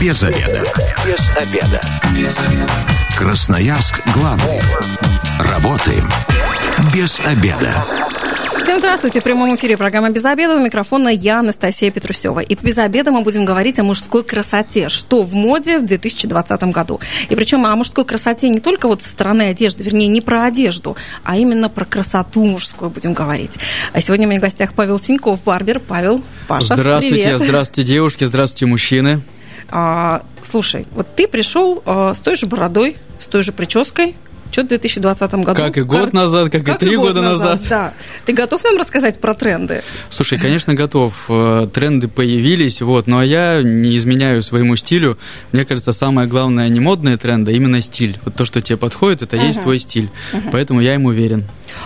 Без обеда. Без обеда. Без обеда. Красноярск главный. Работаем без обеда. Всем здравствуйте. В прямом эфире программа «Без обеда». У микрофона я, Анастасия Петрусева. И без обеда мы будем говорить о мужской красоте. Что в моде в 2020 году. И причем о мужской красоте не только вот со стороны одежды, вернее, не про одежду, а именно про красоту мужскую будем говорить. А сегодня у меня в гостях Павел Синьков, барбер. Павел, Паша, Здравствуйте, привет. здравствуйте, девушки, здравствуйте, мужчины. А, слушай, вот ты пришел а, с той же бородой, с той же прической, что в 2020 году? Как и год назад, как, как и три года назад. назад. Да. Ты готов нам рассказать про тренды? Слушай, конечно, готов. Э, тренды появились, вот, но я не изменяю своему стилю. Мне кажется, самое главное не модные тренды, а именно стиль. Вот то, что тебе подходит, это uh-huh. есть твой стиль. Uh-huh. Поэтому я им уверен.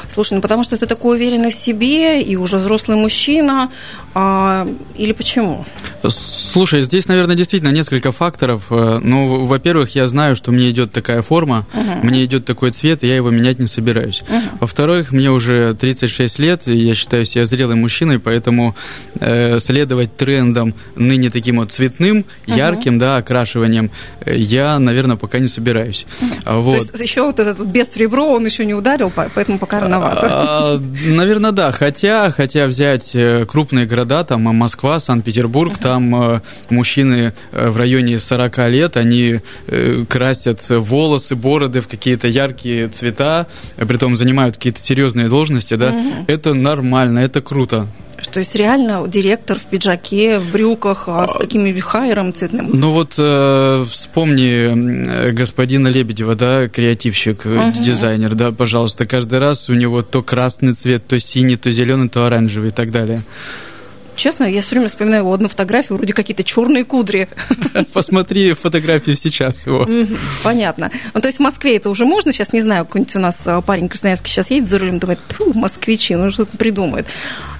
Слушай, ну потому что ты такой уверенный в себе и уже взрослый мужчина, а, или почему? Слушай, здесь, наверное, действительно несколько факторов. Э, ну, во-первых, я знаю, что мне идет такая форма, uh-huh. мне идет такой цвет, и я его менять не собираюсь. Uh-huh. Во-вторых, мне уже 36 лет, и я считаю себя зрелым мужчиной, поэтому э, следовать трендам ныне таким вот цветным, uh-huh. ярким, да, окрашиванием, э, я, наверное, пока не собираюсь. Uh-huh. Вот. То есть еще вот этот без ребро он еще не ударил, поэтому пока рановато. А, наверное, да. Хотя, хотя взять э, крупные города, там Москва, Санкт-Петербург, uh-huh. там э, мужчины э, в районе 40 лет, они красят волосы, бороды в какие-то яркие цвета, при том занимают какие-то серьезные должности, да. Uh-huh. Это нормально, это круто. То есть реально директор в пиджаке, в брюках, а с каким хайером цветным? Ну вот э, вспомни господина Лебедева, да, креативщик, uh-huh. дизайнер, да, пожалуйста, каждый раз у него то красный цвет, то синий, то зеленый, то оранжевый и так далее. Честно, я все время вспоминаю одну фотографию, вроде какие-то черные кудри. Посмотри фотографию сейчас его. Понятно. Ну, то есть в Москве это уже можно? Сейчас не знаю, какой-нибудь у нас а, парень красноярский сейчас едет за рулем, думает, москвичи, ну что-то придумает.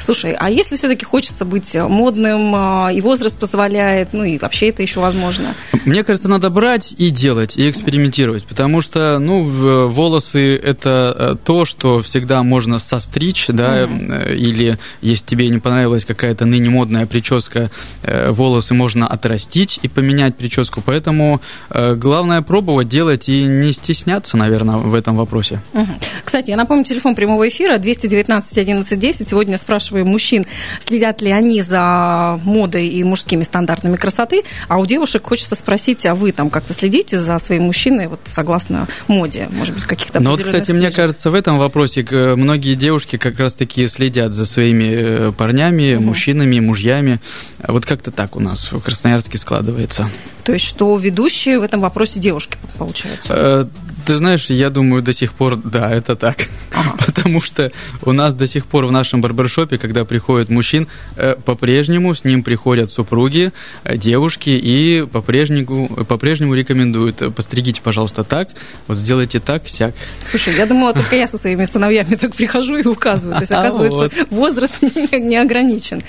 Слушай, а если все-таки хочется быть модным, а, и возраст позволяет, ну и вообще это еще возможно? Мне кажется, надо брать и делать, и экспериментировать, потому что, ну, волосы – это э, то, что всегда можно состричь, да, mm-hmm. или если тебе не понравилась какая-то ныне модная прическа, э, волосы можно отрастить и поменять прическу, поэтому главное пробовать, делать и не стесняться, наверное, в этом вопросе. Угу. Кстати, я напомню, телефон прямого эфира 219 11 10. Сегодня спрашиваю спрашиваем мужчин, следят ли они за модой и мужскими стандартами красоты, а у девушек хочется спросить, а вы там как-то следите за своим мужчиной, вот согласно моде, может быть, каких-то Ну вот, кстати, стежек? мне кажется, в этом вопросе многие девушки как раз-таки следят за своими э, парнями, угу. мужчинами, мужьями. Вот как-то так у нас в Красноярске складывается. То есть, что ведущие в этом вопросе девушки, получается? Э, ты знаешь, я думаю, до сих пор, да, это так. Ага. Потому что у нас до сих пор в нашем барбершопе, когда приходит мужчин, э, по-прежнему с ним приходят супруги, э, девушки, и по-прежнему, по-прежнему рекомендуют, постригите, пожалуйста, так, вот сделайте так, сяк. Слушай, я думала, только я со своими сыновьями так прихожу и указываю. То есть, оказывается, возраст не ограничен.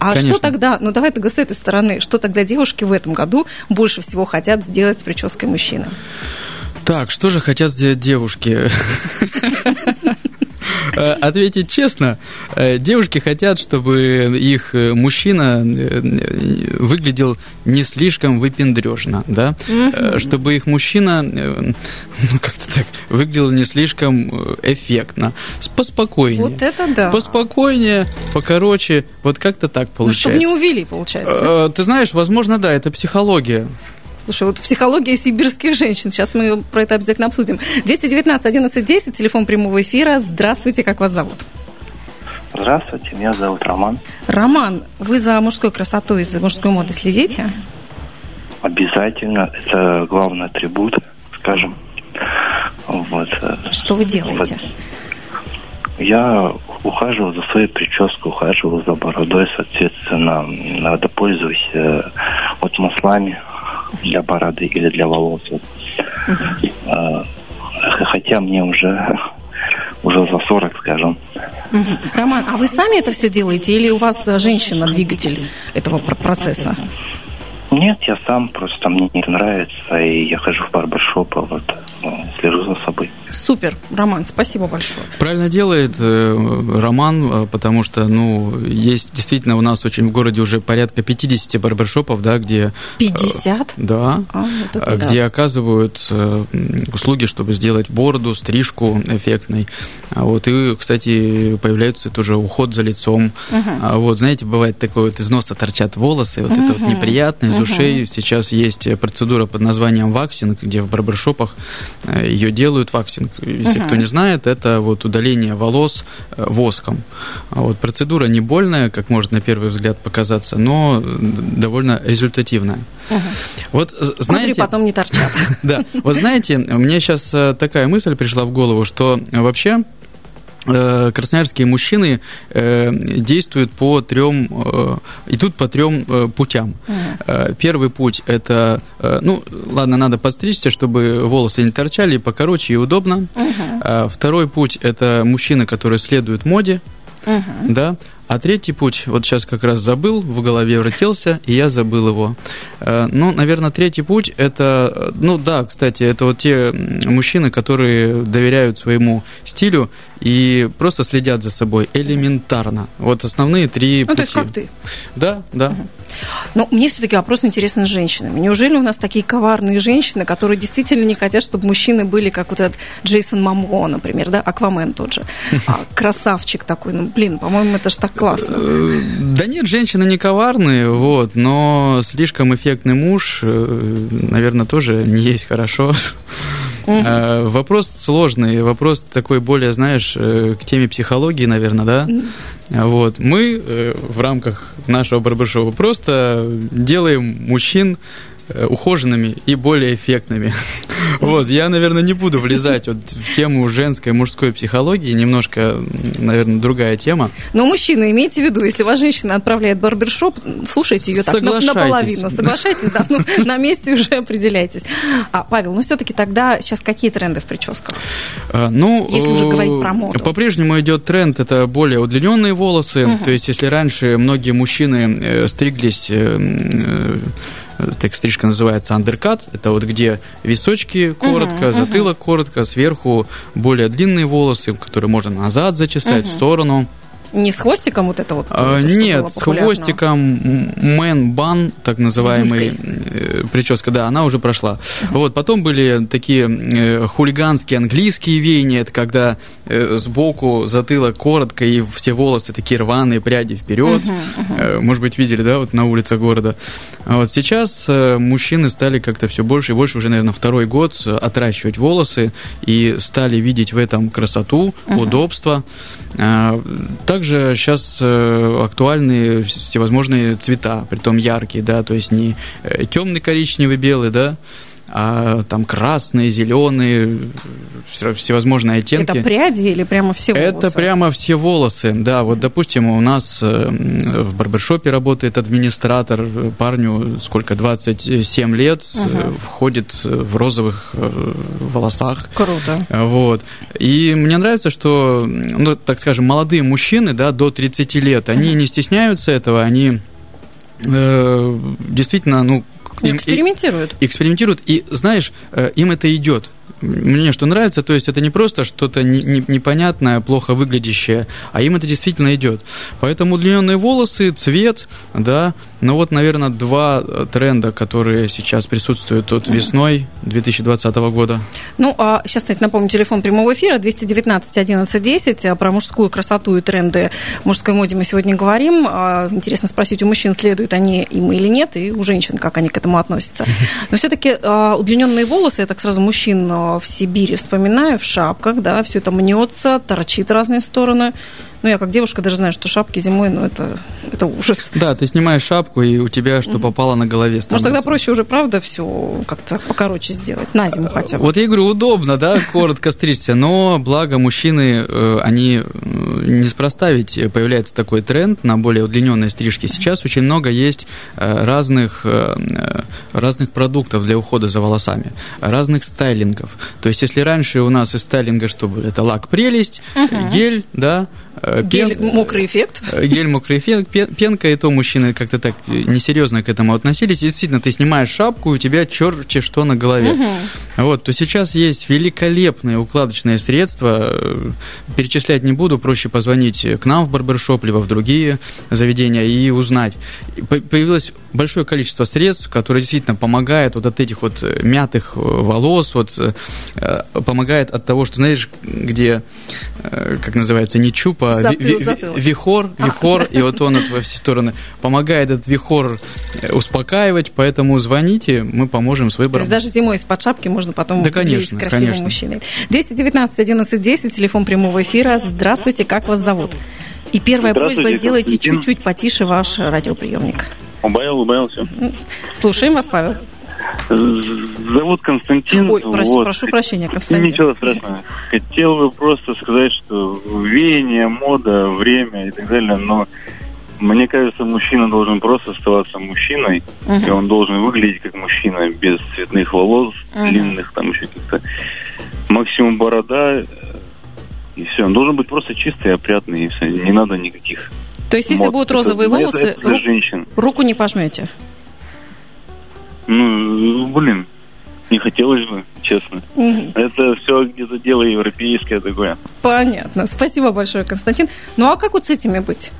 А что тогда, ну давай тогда с этой стороны, что тогда девушки в этом году больше всего хотят сделать с прической мужчины? Так, что же хотят сделать девушки? Э, ответить честно, э, девушки хотят, чтобы их э, мужчина выглядел не слишком выпендрежно, да, чтобы их мужчина, ну, как-то так, выглядел не слишком эффектно, поспокойнее. Вот это да. Поспокойнее, покороче, вот как-то так получается. Ну, чтобы не увели, получается. Ты знаешь, возможно, да, это психология. Слушай, вот психология сибирских женщин. Сейчас мы про это обязательно обсудим. 219 11 10, телефон прямого эфира. Здравствуйте, как вас зовут? Здравствуйте, меня зовут Роман. Роман, вы за мужской красотой, за мужской модой следите? Обязательно. Это главный атрибут, скажем. Вот. Что вы делаете? Вот. Я ухаживаю за своей прической, ухаживаю за бородой, соответственно, надо пользуюсь э, вот маслами, для бороды или для волос. Uh-huh. Хотя мне уже уже за 40, скажем. Угу. Роман, а вы сами это все делаете или у вас женщина двигатель этого процесса? Нет, я сам, просто мне не нравится, и я хожу в барбершоп, а вот слежу за собой. Супер, Роман, спасибо большое. Правильно делает э, Роман, э, потому что, ну, есть действительно у нас очень в городе уже порядка 50 барбершопов, да, где... 50? Э, да, а, вот это где да. оказывают э, услуги, чтобы сделать бороду, стрижку эффектной. А вот, и, кстати, появляется тоже уход за лицом. Uh-huh. А вот, знаете, бывает такое вот из носа торчат волосы, вот uh-huh. это вот неприятно, из uh-huh. ушей. Сейчас есть процедура под названием ваксинг, где в барбершопах э, ее делают ваксинг. Если uh-huh. кто не знает, это вот удаление волос э, воском. А вот процедура не больная, как может на первый взгляд показаться, но довольно результативная. Uh-huh. Вот знаете, Кудри потом не торчат. Да, вот знаете, мне сейчас э, такая мысль пришла в голову, что вообще красноярские мужчины э, действуют по трем, э, идут по трем путям. Uh-huh. Первый путь это, ну, ладно, надо подстричься, чтобы волосы не торчали, покороче и удобно. Uh-huh. Второй путь это мужчины, которые следуют моде, uh-huh. да. А третий путь, вот сейчас как раз забыл, в голове вратился, и я забыл его. Э, ну, наверное, третий путь это, ну да, кстати, это вот те мужчины, которые доверяют своему стилю и просто следят за собой элементарно. Вот основные три ну, пути. то есть как ты? Да, да. Угу. Но мне все-таки вопрос интересен с женщинами. Неужели у нас такие коварные женщины, которые действительно не хотят, чтобы мужчины были как вот этот Джейсон Мамо, например, да, Аквамен тот же, а, красавчик такой, ну, блин, по-моему, это ж так классно. Э, да нет, женщины не коварные, вот, но слишком эффектный муж, э, наверное, тоже не есть хорошо. Угу. Вопрос сложный, вопрос такой более, знаешь, э, к теме психологии, наверное, да? Вот. Мы э, в рамках нашего барбершопа просто делаем мужчин Э, ухоженными и более эффектными. Вот, я, наверное, не буду влезать вот в тему женской, мужской психологии, немножко, наверное, другая тема. Но мужчина, имейте в виду, если вас женщина отправляет в барбершоп, слушайте ее так на, наполовину, соглашайтесь, да, ну, на месте уже определяйтесь. А, Павел, ну все-таки тогда сейчас какие тренды в прическах? А, ну, если уже говорить про моду. По-прежнему идет тренд, это более удлиненные волосы, угу. то есть если раньше многие мужчины э, стриглись э, так стрижка называется андеркат. Это вот где височки коротко, uh-huh, затылок uh-huh. коротко, сверху более длинные волосы, которые можно назад зачесать, uh-huh. в сторону. Не с хвостиком вот это вот? А, нет, с хвостиком man бан, так называемый э, прическа, да, она уже прошла. Uh-huh. Вот, потом были такие э, хулиганские английские веяния, это когда э, сбоку затылок коротко и все волосы такие рваные, пряди вперед. Uh-huh, uh-huh. Э, может быть, видели, да, вот на улицах города. А вот сейчас э, мужчины стали как-то все больше и больше, уже, наверное, второй год отращивать волосы и стали видеть в этом красоту, удобство. А, также сейчас э, актуальны всевозможные цвета, притом яркие, да, то есть не э, темный коричневый, белый, да, а там красные, зеленые, всевозможные оттенки. Это пряди или прямо все волосы? Это прямо все волосы, да. Вот, допустим, у нас э, в барбершопе работает администратор, парню сколько, 27 лет, угу. входит в розовых э, волосах. Круто. Вот. И мне нравится, что, ну, так скажем, молодые мужчины, да, до 30 лет, они угу. не стесняются этого, они э, действительно, ну, им, экспериментируют. И, экспериментируют, и знаешь, э, им это идет мне что нравится, то есть это не просто что-то не, не, непонятное, плохо выглядящее, а им это действительно идет. Поэтому удлиненные волосы, цвет, да, ну вот, наверное, два тренда, которые сейчас присутствуют тут весной 2020 года. Ну, а сейчас, кстати, напомню, телефон прямого эфира 219 11 10. Про мужскую красоту и тренды мужской моде мы сегодня говорим. А, интересно спросить, у мужчин следуют они им или нет, и у женщин, как они к этому относятся. Но все-таки а, удлиненные волосы, я так сразу мужчин в Сибири вспоминаю, в шапках, да, все это мнется, торчит в разные стороны. Ну, я как девушка даже знаю, что шапки зимой, ну, это, это ужас. Да, ты снимаешь шапку, и у тебя что попало на голове становится. Может, тогда проще уже, правда, все как-то покороче сделать, на зиму хотя бы. Вот я говорю, удобно, да, коротко стричься, но благо мужчины, э, они э, неспроста ведь появляется такой тренд на более удлиненные стрижки. Сейчас очень много есть э, разных, разных продуктов для ухода за волосами, разных стайлингов. То есть, если раньше у нас из стайлинга что было? Это лак прелесть, uh-huh. гель, да, Пен... Гель мокрый эффект. Гель мокрый эффект, пенка, и то мужчины как-то так несерьезно к этому относились. И действительно, ты снимаешь шапку, и у тебя черти что на голове. Угу. Вот, то сейчас есть великолепные укладочные средства. Перечислять не буду, проще позвонить к нам в барбершоп, либо в другие заведения и узнать. Появилось большое количество средств, которые действительно помогают вот от этих вот мятых волос, вот э, помогает от того, что, знаешь, где, э, как называется, не чупа, вихор, вихор, и вот он во все стороны помогает этот вихор э, успокаивать, поэтому звоните, мы поможем с выбором. То есть даже зимой из-под шапки можно потом да, конечно, красивым конечно. мужчиной. 219 11 10, телефон прямого эфира. Здравствуйте, как вас зовут? И первая просьба, сделайте чуть-чуть потише ваш радиоприемник. Убавил, убавился. Слушаем вас, Павел. Зовут Константин. Ой, прошу, вот. прошу прощения, Константин. Ничего страшного. Хотел бы просто сказать, что веяние, мода, время и так далее, но мне кажется, мужчина должен просто оставаться мужчиной, uh-huh. и он должен выглядеть как мужчина, без цветных волос, uh-huh. длинных, там еще каких-то. Максимум борода, и все. Он должен быть просто чистый, опрятный, и все. Не надо никаких то есть, если будут розовые это, волосы, это, руку не пожмете? Ну, блин, не хотелось бы, честно. Угу. Это все где-то дело европейское такое. Понятно. Спасибо большое, Константин. Ну а как вот с этими быть?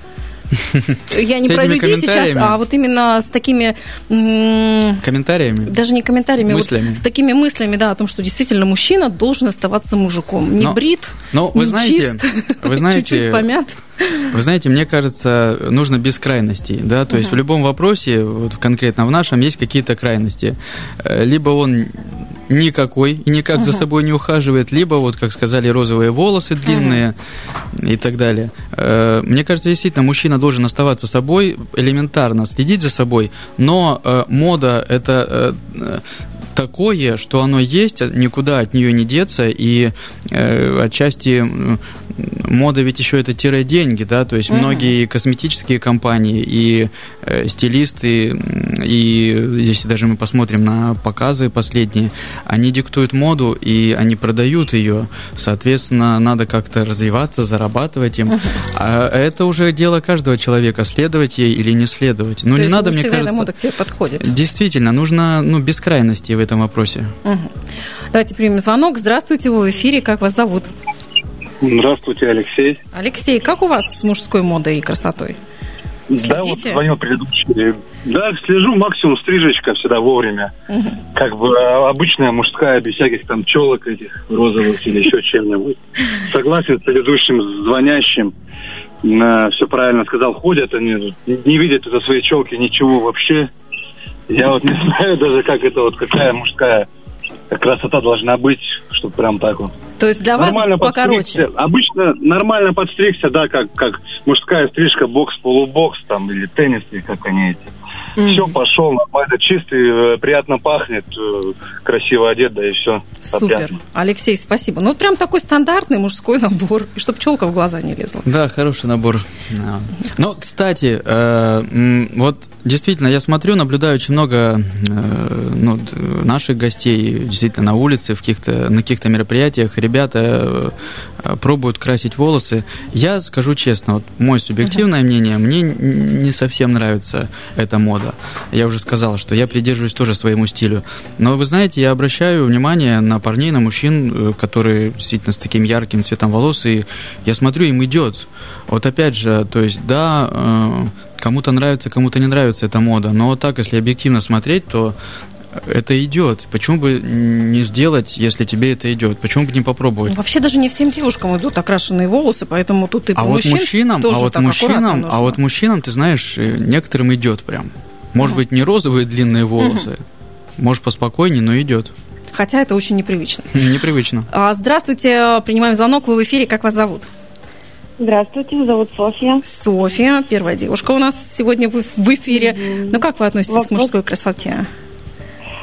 Я не про людей сейчас, а вот именно с такими... Комментариями? Даже не комментариями, мыслями. Вот с такими мыслями, да, о том, что действительно мужчина должен оставаться мужиком. Не но, брит, но вы не знаете, чист, вы знаете, чуть-чуть помят. Вы знаете, мне кажется, нужно без крайностей, да, то uh-huh. есть в любом вопросе, вот конкретно в нашем, есть какие-то крайности. Э, либо он никакой и никак uh-huh. за собой не ухаживает, либо, вот как сказали, розовые волосы длинные uh-huh. и так далее. Э, мне кажется, действительно, мужчина должен оставаться собой, элементарно следить за собой, но э, мода это такое, что оно есть, никуда от нее не деться, и э, отчасти мода ведь еще это тире деньги, да, то есть mm-hmm. многие косметические компании и э, стилисты, и если даже мы посмотрим на показы последние, они диктуют моду и они продают ее, соответственно, надо как-то развиваться, зарабатывать им, mm-hmm. а это уже дело каждого человека, следовать ей или не следовать. Ну, то не надо, мне кажется... мода к тебе подходит. Действительно, нужно, ну, без крайности в этом вопросе. Угу. Давайте примем звонок. Здравствуйте, вы в эфире. Как вас зовут? Здравствуйте, Алексей. Алексей, как у вас с мужской модой и красотой? Следите? Да, вот звонил предыдущий. Да, слежу, максимум стрижечка всегда вовремя. Угу. Как бы а, обычная мужская, без всяких там челок этих розовых или еще чем-нибудь. Согласен с предыдущим звонящим. Все правильно сказал, ходят они, не видят это свои челки, ничего вообще. Я вот не знаю даже, как это вот, какая мужская красота должна быть, чтобы прям так вот. То есть для нормально вас покороче? Обычно нормально подстригся, да, как, как мужская стрижка, бокс-полубокс там, или теннис, или как они эти. Mm-hmm. Все, пошел, нормально, чистый, э, приятно пахнет, э, красиво одет, да и все. Супер. Опять. Алексей, спасибо. Ну, прям такой стандартный мужской набор, и чтобы челка в глаза не лезла. Да, хороший набор. Но, кстати, э, вот действительно, я смотрю, наблюдаю очень много ну, наших гостей, действительно, на улице, в каких-то, на каких-то мероприятиях. Ребята пробуют красить волосы. Я скажу честно, вот мое субъективное uh-huh. мнение, мне не совсем нравится эта мода года. Я уже сказал, что я придерживаюсь тоже своему стилю. Но вы знаете, я обращаю внимание на парней, на мужчин, э, которые действительно с таким ярким цветом волос, и я смотрю, им идет. Вот опять же, то есть, да, э, кому-то нравится, кому-то не нравится эта мода, но так, если объективно смотреть, то это идет. Почему бы не сделать, если тебе это идет? Почему бы не попробовать? Ну, вообще даже не всем девушкам идут окрашенные волосы, поэтому тут и а вот мужчинам, а вот мужчинам, а вот мужчинам, ты знаешь, э, некоторым идет прям. Может быть, не розовые длинные волосы, может, поспокойнее, но идет. Хотя это очень непривычно. Непривычно. А, здравствуйте, принимаем звонок, вы в эфире, как вас зовут? Здравствуйте, зовут Софья. Софья, первая девушка у нас сегодня в, в эфире. Mm-hmm. Ну, как вы относитесь Вопрос... к мужской красоте,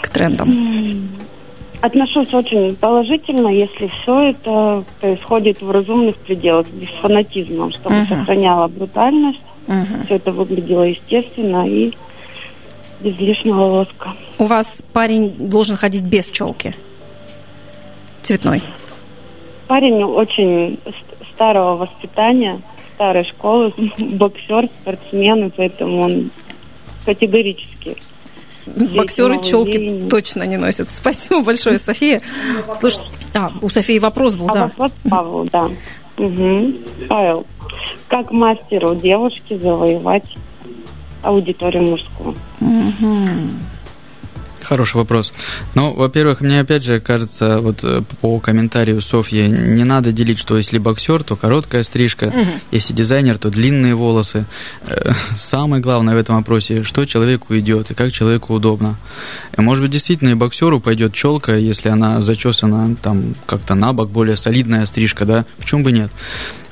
к трендам? Отношусь очень положительно, если все это происходит в разумных пределах, без фанатизма, чтобы uh-huh. сохраняло брутальность, uh-huh. все это выглядело естественно и без лишнего лоска. У вас парень должен ходить без челки? Цветной? Парень очень старого воспитания. старой школы, боксер, спортсмен, и поэтому он категорически Боксеры челки точно не носят. Спасибо большое, София. Слушай, а, у Софии вопрос был, а да. Вопрос Павел, да. Угу. Павел, как мастеру девушки завоевать аудиторию мужскую? Угу. Хороший вопрос. Ну, во-первых, мне опять же кажется, вот э, по комментарию Софьи, не надо делить, что если боксер, то короткая стрижка, угу. если дизайнер, то длинные волосы. Э, самое главное в этом вопросе, что человеку идет и как человеку удобно. И, может быть, действительно и боксеру пойдет челка, если она зачесана там как-то на бок, более солидная стрижка, да, в чем бы нет.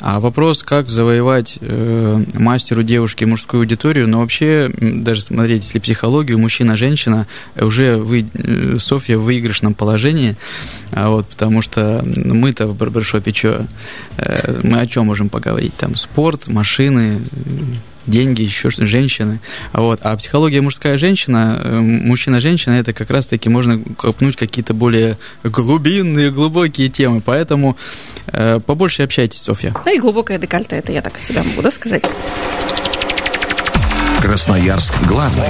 А вопрос, как завоевать э, мастеру девушки мужскую аудиторию, но ну, вообще, даже смотреть, если психологию, мужчина-женщина, уже вы, э, Софья в выигрышном положении, а вот, потому что мы-то в барбершопе что, э, мы о чем можем поговорить? Там спорт, машины, деньги, еще что женщины. Вот. А психология мужская женщина, э, мужчина-женщина, это как раз-таки можно копнуть какие-то более глубинные, глубокие темы. Поэтому э, побольше общайтесь, Софья. Ну и глубокое декольте, это я так от себя могу, да, сказать? Красноярск главный.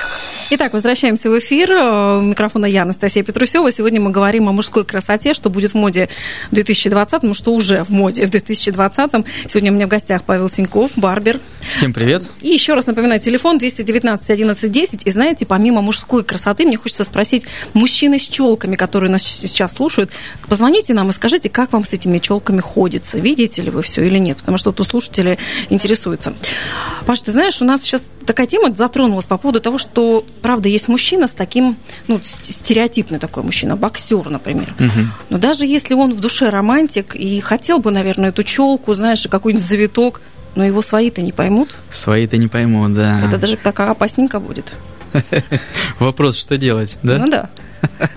Итак, возвращаемся в эфир. Э, у микрофона я, Анастасия Петрусева. Сегодня мы говорим о мужской красоте, что будет в моде в 2020, ну что уже в моде в 2020. Сегодня у меня в гостях Павел Синьков, барбер. Всем привет. И еще раз напоминаю, телефон 219 11 10. И знаете, помимо мужской красоты, мне хочется спросить мужчины с челками, которые нас сейчас слушают, позвоните нам и скажите, как вам с этими челками ходится. Видите ли вы все или нет? Потому что тут слушатели интересуются. Паш, ты знаешь, у нас сейчас такая тема затронулась по поводу того, что правда, есть мужчина с таким, ну, стереотипный такой мужчина, боксер, например. Угу. Но даже если он в душе романтик и хотел бы, наверное, эту челку, знаешь, какой-нибудь завиток, но его свои-то не поймут. Свои-то не поймут, да. Это даже такая опасненько будет. Вопрос, что делать, да? Ну да.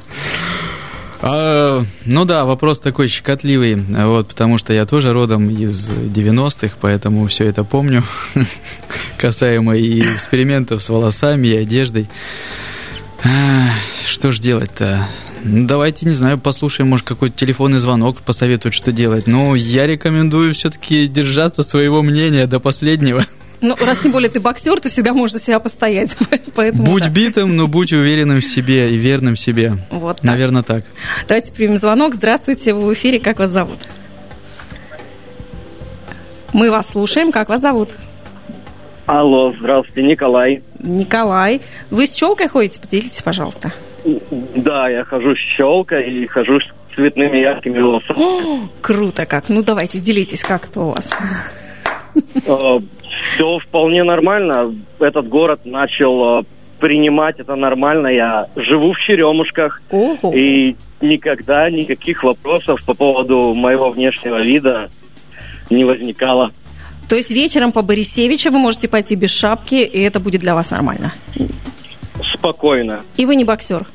А, ну да, вопрос такой щекотливый, вот, потому что я тоже родом из 90-х, поэтому все это помню, касаемо и экспериментов с волосами, и одеждой. Что ж делать-то? Ну, давайте, не знаю, послушаем, может, какой-то телефонный звонок посоветует, что делать. Ну, я рекомендую все-таки держаться своего мнения до последнего. Ну, раз тем более ты боксер, ты всегда можешь за себя постоять. Поэтому, будь да. битым, но будь уверенным в себе и верным себе. Вот так. Наверное, так. Давайте примем звонок. Здравствуйте, вы в эфире. Как вас зовут? Мы вас слушаем. Как вас зовут? Алло, здравствуйте, Николай. Николай. Вы с челкой ходите? Поделитесь, пожалуйста. Да, я хожу с челкой и хожу с цветными яркими волосами. О, круто как. Ну, давайте, делитесь, как это у вас. Все вполне нормально. Этот город начал э, принимать это нормально. Я живу в Черемушках. Ого. И никогда никаких вопросов по поводу моего внешнего вида не возникало. То есть вечером по Борисевича вы можете пойти без шапки, и это будет для вас нормально? Спокойно. И вы не боксер?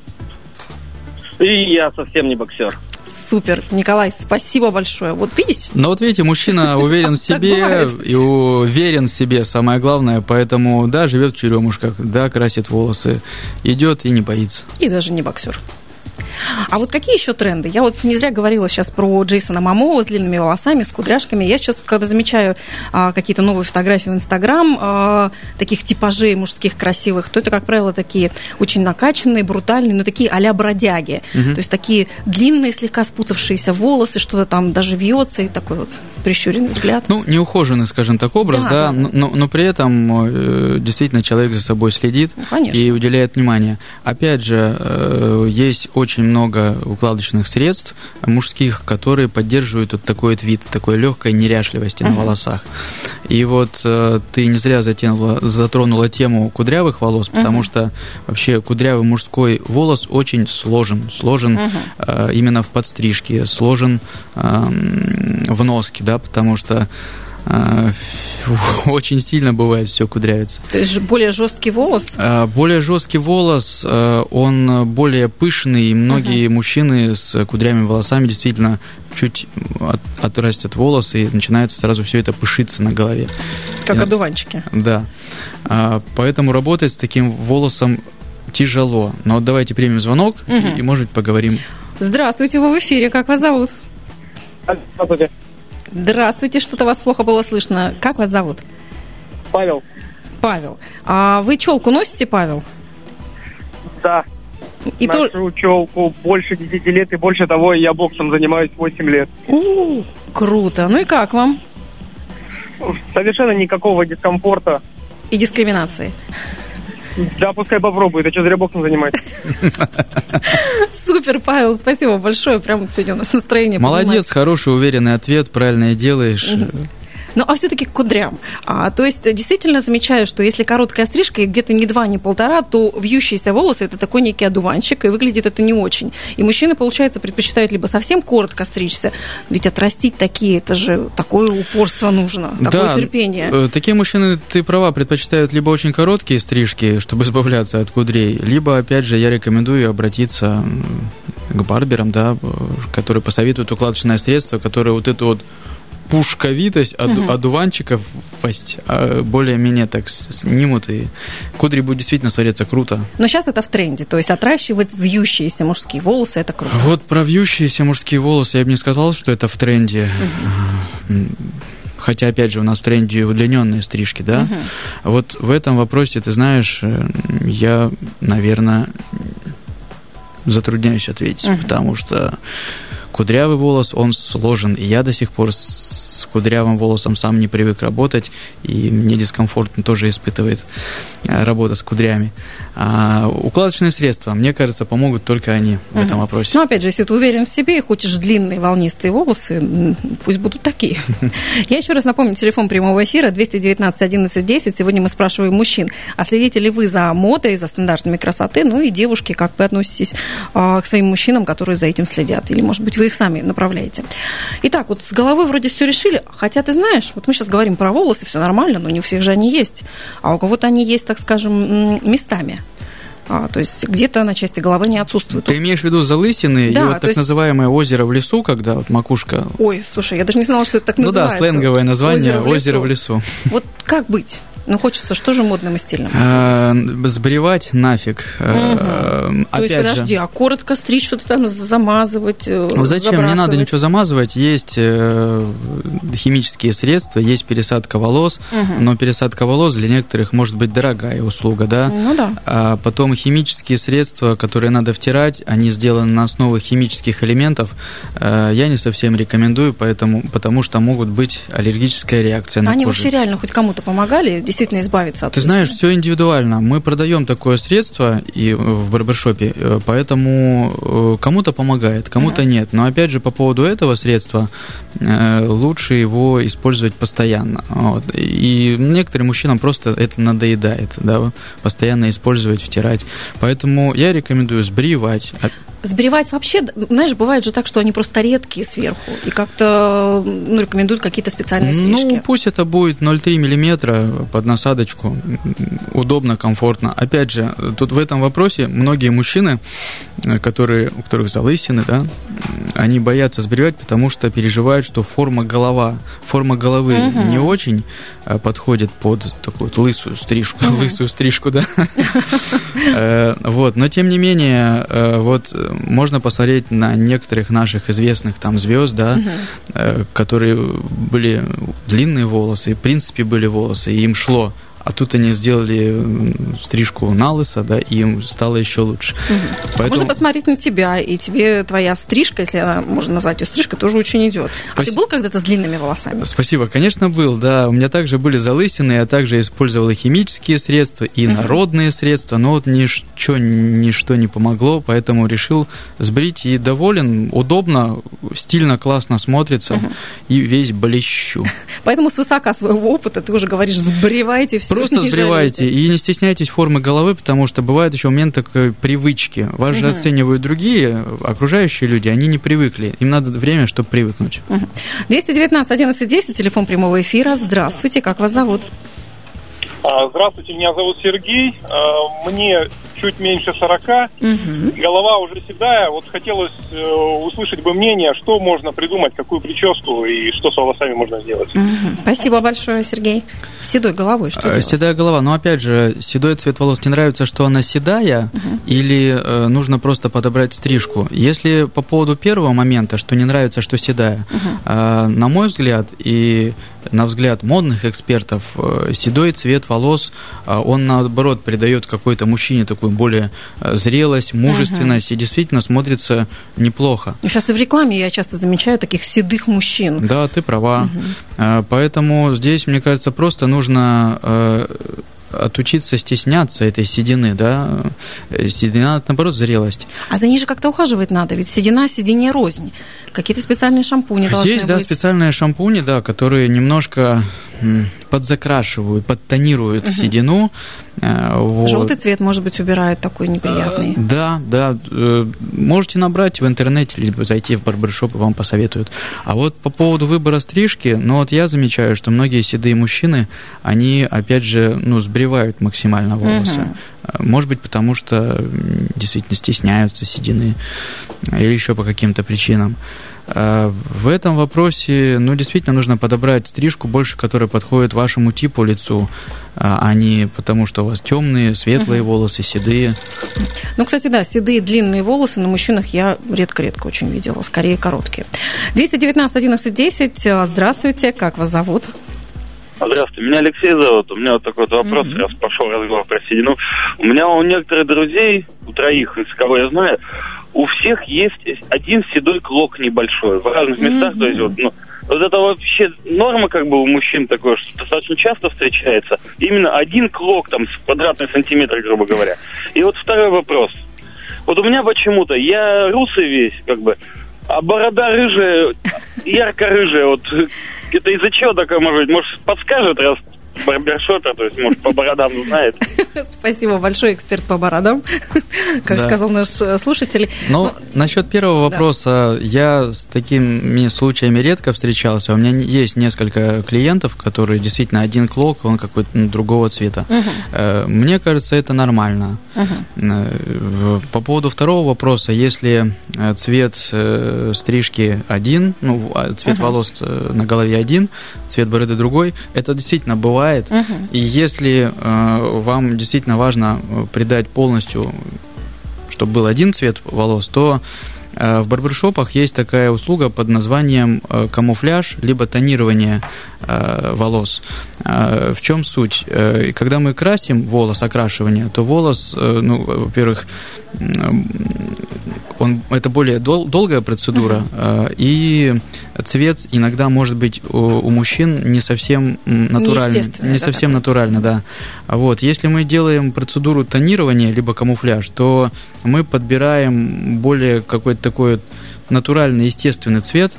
И я совсем не боксер. Супер. Николай, спасибо большое. Вот видите? Ну вот видите, мужчина уверен в себе и уверен в себе, самое главное, поэтому, да, живет в черемушках, да, красит волосы, идет и не боится. И даже не боксер. А вот какие еще тренды? Я вот не зря говорила сейчас про Джейсона Мамо с длинными волосами, с кудряшками. Я сейчас, когда замечаю а, какие-то новые фотографии в Инстаграм, а, таких типажей мужских красивых, то это, как правило, такие очень накачанные, брутальные, но такие а-ля бродяги. Угу. То есть такие длинные, слегка спутавшиеся волосы, что-то там даже вьется, и такой вот прищуренный взгляд. Ну, неухоженный, скажем так, образ, да, да, да. Но, но при этом э, действительно человек за собой следит ну, и уделяет внимание. Опять же, э, есть очень много укладочных средств мужских, которые поддерживают вот такой вот вид, такой легкой неряшливости uh-huh. на волосах. И вот э, ты не зря затянула, затронула тему кудрявых волос, потому uh-huh. что вообще кудрявый мужской волос очень сложен, сложен uh-huh. э, именно в подстрижке, сложен э, в носке, да, потому что очень сильно бывает все кудрявится. То есть более жесткий волос? А, более жесткий волос, а, он более пышный, и многие uh-huh. мужчины с кудрявыми волосами действительно чуть от, отрастят волосы, и начинается сразу все это пышиться на голове. Как и, одуванчики. Да. Поэтому работать с таким волосом тяжело. Но давайте примем звонок uh-huh. и, может быть, поговорим Здравствуйте, вы в эфире. Как вас зовут? Здравствуйте. Здравствуйте, что-то вас плохо было слышно. Как вас зовут? Павел. Павел. А вы челку носите, Павел? Да. И Ношу то... челку больше 10 лет, и больше того, я боксом занимаюсь 8 лет. У, круто. Ну и как вам? Совершенно никакого дискомфорта. И дискриминации. Да, пускай попробует, а что зря боксом занимается. Супер, Павел, спасибо большое. Прям сегодня у нас настроение Молодец, хороший, уверенный ответ, правильно делаешь. Ну, а все-таки к кудрям. А, то есть, действительно замечаю, что если короткая стрижка, и где-то не два, не полтора, то вьющиеся волосы – это такой некий одуванчик, и выглядит это не очень. И мужчины, получается, предпочитают либо совсем коротко стричься, ведь отрастить такие, это же такое упорство нужно, такое да, терпение. Э, такие мужчины, ты права, предпочитают либо очень короткие стрижки, чтобы избавляться от кудрей, либо, опять же, я рекомендую обратиться к барберам, да, которые посоветуют укладочное средство, которое вот эту вот пушковитость, оду, угу. одуванчиков а более-менее так снимут, и кудри будет действительно смотреться круто. Но сейчас это в тренде, то есть отращивать вьющиеся мужские волосы, это круто. Вот про вьющиеся мужские волосы я бы не сказал, что это в тренде. Угу. Хотя, опять же, у нас в тренде удлиненные стрижки, да? Угу. Вот в этом вопросе, ты знаешь, э, я, наверное, затрудняюсь ответить, угу. потому что кудрявый волос, он сложен, и я до сих пор с кудрявым волосом сам не привык работать, и мне дискомфортно тоже испытывает э, работа с кудрями. А укладочные средства, мне кажется, помогут только они в этом вопросе. Ну, опять же, если ты уверен в себе и хочешь длинные волнистые волосы, пусть будут такие. Я еще раз напомню, телефон прямого эфира 219 11 10. Сегодня мы спрашиваем мужчин, а следите ли вы за модой, за стандартами красоты? Ну и девушки, как вы относитесь а, к своим мужчинам, которые за этим следят? Или, может быть, вы их сами направляете? Итак, вот с головой вроде все решили, хотя ты знаешь, вот мы сейчас говорим про волосы, все нормально, но не у всех же они есть. А у кого-то они есть, так скажем, местами. А, то есть где-то на части головы не отсутствует. Ты имеешь в виду залысины да, и вот так есть... называемое озеро в лесу, когда вот макушка... Ой, слушай, я даже не знала, что это так ну называется. Ну да, сленговое название озеро в, озеро в лесу. Вот как быть? Ну, хочется, что же модным и стильным? А, сбривать нафиг. Угу. А, То есть, подожди, же. а коротко стричь, что-то там замазывать, э, ну, Зачем? Не надо ничего замазывать. Есть э, химические средства, есть пересадка волос, угу. но пересадка волос для некоторых может быть дорогая услуга, да? Ну да. А потом химические средства, которые надо втирать, они сделаны на основе химических элементов. Я не совсем рекомендую, поэтому, потому что могут быть аллергическая реакция на Они кожу. вообще реально хоть кому-то помогали? действительно избавиться от Ты знаешь, все индивидуально. Мы продаем такое средство и в барбершопе, э, поэтому э, кому-то помогает, кому-то uh-huh. нет. Но опять же, по поводу этого средства э, лучше его использовать постоянно. Вот. И некоторым мужчинам просто это надоедает, да, постоянно использовать, втирать. Поэтому я рекомендую сбривать. Сбривать вообще, знаешь, бывает же так, что они просто редкие сверху, и как-то ну, рекомендуют какие-то специальные стрижки. Ну, пусть это будет 0,3 миллиметра под насадочку, удобно, комфортно. Опять же, тут в этом вопросе многие мужчины, которые, у которых залысины, да, они боятся сбривать, потому что переживают, что форма голова, форма головы угу. не очень а, подходит под такую лысую стрижку, угу. лысую стрижку, да. Э, вот, но тем не менее, э, вот можно посмотреть на некоторых наших известных там звезд, да, угу. которые были длинные волосы, в принципе были волосы, и им шло а тут они сделали стрижку на лысо, да, и им стало еще лучше. Угу. Поэтому... Можно посмотреть на тебя, и тебе твоя стрижка, если она, можно назвать ее стрижкой, тоже очень идет. А ты был когда-то с длинными волосами? Спасибо, конечно, был, да. У меня также были залысины, я также использовал и химические средства, и угу. народные средства, но вот ничего, ничто не помогло, поэтому решил сбрить и доволен, удобно, стильно, классно смотрится, угу. и весь блещу. Поэтому с высока своего опыта ты уже говоришь, сбривайте все Просто сбривайте и не стесняйтесь формы головы, потому что бывает еще момент такой привычки. Вас угу. же оценивают другие, окружающие люди, они не привыкли. Им надо время, чтобы привыкнуть. Угу. 219 11 10, телефон прямого эфира. Здравствуйте, как вас зовут? А, здравствуйте, меня зовут Сергей. А, мне чуть меньше 40. Угу. Голова уже седая. Вот хотелось э, услышать бы мнение, что можно придумать, какую прическу и что с волосами можно сделать. Угу. Спасибо большое, Сергей. седой головой что делать? Седая голова. Но опять же, седой цвет волос не нравится, что она седая, угу. или э, нужно просто подобрать стрижку. Если по поводу первого момента, что не нравится, что седая, угу. э, на мой взгляд, и на взгляд модных экспертов, э, седой цвет волос, э, он наоборот придает какой-то мужчине такую более э, зрелость, мужественность, угу. и действительно смотрится неплохо. Сейчас и в рекламе я часто замечаю таких седых мужчин. Да, ты права. Угу. Поэтому здесь, мне кажется, просто нужно отучиться стесняться этой седины, да, седина, это, наоборот, зрелость. А за ней же как-то ухаживать надо, ведь седина седине рознь. Какие-то специальные шампуни должны Есть, быть. да, специальные шампуни, да, которые немножко подзакрашивают, подтонируют угу. седину. Э, вот. Желтый цвет, может быть, убирают такой неприятный. Да, да. Э, можете набрать в интернете, либо зайти в барбершоп, и вам посоветуют. А вот по поводу выбора стрижки, ну вот я замечаю, что многие седые мужчины, они, опять же, ну, сбривают максимально волосы. Угу. Может быть, потому что действительно стесняются седины или еще по каким-то причинам. А, в этом вопросе, ну, действительно нужно подобрать стрижку больше, которая подходит вашему типу лицу, а, а не потому, что у вас темные, светлые угу. волосы, седые. Ну, кстати, да, седые длинные волосы на мужчинах я редко-редко очень видела, скорее короткие. 219 11 10. Здравствуйте, как вас зовут? Здравствуйте, меня Алексей зовут. У меня вот такой вот вопрос, mm-hmm. раз пошел разговор про седину. У меня у некоторых друзей, у троих, из кого я знаю, у всех есть один седой клок небольшой в разных местах. Mm-hmm. То есть вот, ну, вот это вообще норма как бы у мужчин такое, что достаточно часто встречается. Именно один клок там с квадратный сантиметр, грубо говоря. И вот второй вопрос. Вот у меня почему-то, я русый весь, как бы, а борода рыжая, ярко-рыжая, вот это из-за чего такое может быть? Может, подскажет, раз барбершопер, то есть, может, по бородам знает. Спасибо большое, эксперт по бородам, как да. сказал наш э, слушатель. Но ну, насчет первого вопроса, да. я с такими случаями редко встречался. У меня есть несколько клиентов, которые действительно один клок, он какой-то другого цвета. Угу. Мне кажется, это нормально. Угу. По поводу второго вопроса, если цвет стрижки один, ну, а цвет угу. волос на голове один, цвет бороды другой, это действительно бывает бывает. Угу. И если э, вам действительно важно э, придать полностью, чтобы был один цвет волос, то э, в барбершопах есть такая услуга под названием э, камуфляж, либо тонирование волос. В чем суть? Когда мы красим волос, окрашивание, то волос, ну, во-первых, он, это более дол, долгая процедура, uh-huh. и цвет иногда может быть у, у мужчин не совсем натуральный. Не совсем натурально, да. Вот. Если мы делаем процедуру тонирования, либо камуфляж, то мы подбираем более какой-то такой натуральный, естественный цвет,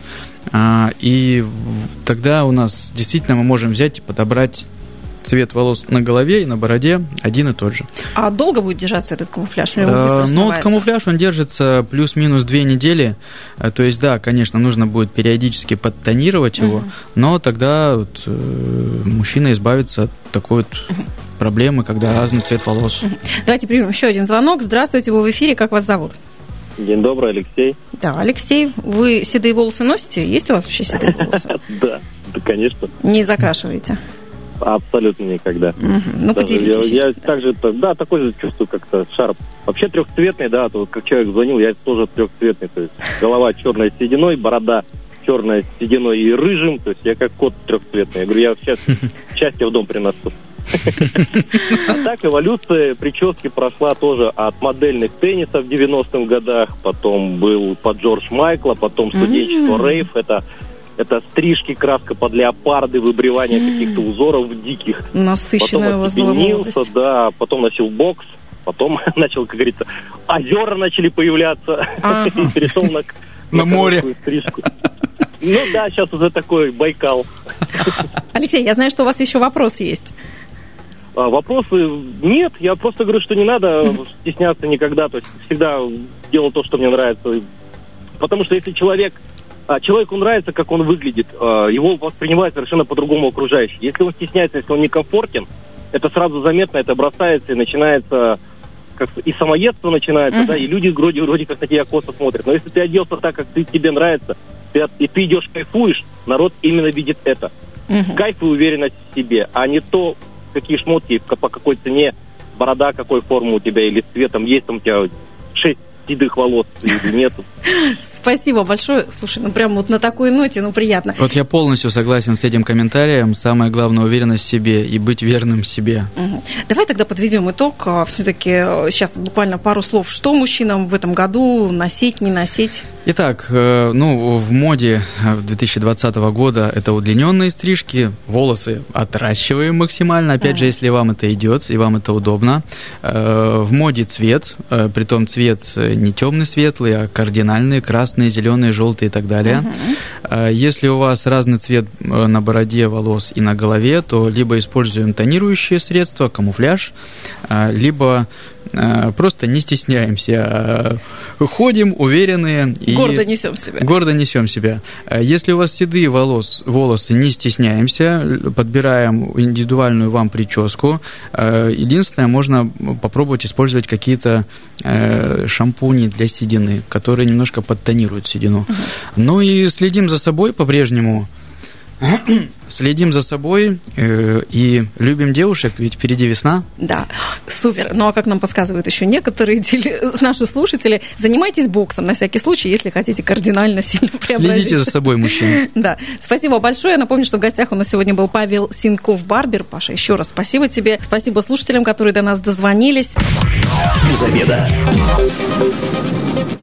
а, и тогда у нас действительно мы можем взять и подобрать цвет волос на голове и на бороде один и тот же. А долго будет держаться этот камуфляж? Или он ну, вот камуфляж, он держится плюс-минус две недели. Э, то есть, да, конечно, нужно будет периодически подтонировать его, угу. но тогда вот, э, мужчина избавится от такой вот угу. проблемы, когда разный цвет волос. Давайте примем еще один звонок. Здравствуйте, вы в эфире, как вас зовут? День добрый, Алексей. Да, Алексей, вы седые волосы носите? Есть у вас вообще седые волосы? Да, да, конечно. Не закрашиваете? Абсолютно никогда. Угу. Ну, поделитесь. Я, я также, да, такой же чувствую как-то шарп. Вообще трехцветный, да, то вот как человек звонил, я тоже трехцветный. То есть голова черная с сединой, борода черная с сединой и рыжим. То есть я как кот трехцветный. Я говорю, я сейчас счастье в дом приношу. А так эволюция прически прошла тоже от модельных теннисов в 90-х годах, потом был под Джордж Майкла, потом студенчество рейв, это это стрижки, краска под леопарды, выбривание каких-то узоров диких. Насыщенная потом у вас была молодость. Да, потом носил бокс, потом начал, как говорится, озера начали появляться, и перешел на, на море. Стрижку. Ну да, сейчас уже такой Байкал. Алексей, я знаю, что у вас еще вопрос есть. А, вопросы нет, я просто говорю, что не надо стесняться никогда, то есть всегда делал то, что мне нравится. Потому что если человек человеку нравится, как он выглядит, а, его воспринимают совершенно по-другому окружающие. Если он стесняется, если он некомфортен, это сразу заметно, это бросается и начинается как и самоедство начинается, uh-huh. да, и люди вроде, вроде как на тебя косо смотрят. Но если ты оделся так, как ты, тебе нравится, ты, и ты идешь кайфуешь, народ именно видит это. Uh-huh. Кайф и уверенность в себе, а не то, какие шмотки, по какой цене, борода какой формы у тебя или цветом, есть там у тебя шесть седых волос или нет. Спасибо большое. Слушай, ну прям вот на такой ноте, ну приятно. Вот я полностью согласен с этим комментарием. Самое главное уверенность в себе и быть верным себе. Угу. Давай тогда подведем итог. А, Все-таки э, сейчас буквально пару слов. Что мужчинам в этом году носить, не носить? Итак, э, ну, в моде 2020 э, года это удлиненные стрижки, волосы отращиваем максимально, опять же, если вам это идет и вам это удобно. В моде цвет, притом цвет не темный светлый, а кардинальные, красные, зеленые, желтые и так далее. Uh-huh. Если у вас разный цвет э, на бороде, волос и на голове, то либо используем тонирующие средства, камуфляж, а, либо Э, просто не стесняемся, э, ходим уверенные. И гордо несем себя. Гордо несем себя. Если у вас седые волос, волосы, не стесняемся, подбираем индивидуальную вам прическу. Единственное, можно попробовать использовать какие-то шампуни для седины, которые немножко подтонируют седину. Угу. Ну и следим за собой по-прежнему. Следим за собой э, и любим девушек, ведь впереди весна. Да, супер. Ну а как нам подсказывают еще некоторые наши слушатели, занимайтесь боксом на всякий случай, если хотите кардинально сильно преобразить. Следите за собой, мужчина. Да, спасибо большое. Напомню, что в гостях у нас сегодня был Павел Синков-Барбер. Паша, еще раз спасибо тебе. Спасибо слушателям, которые до нас дозвонились. Без обеда.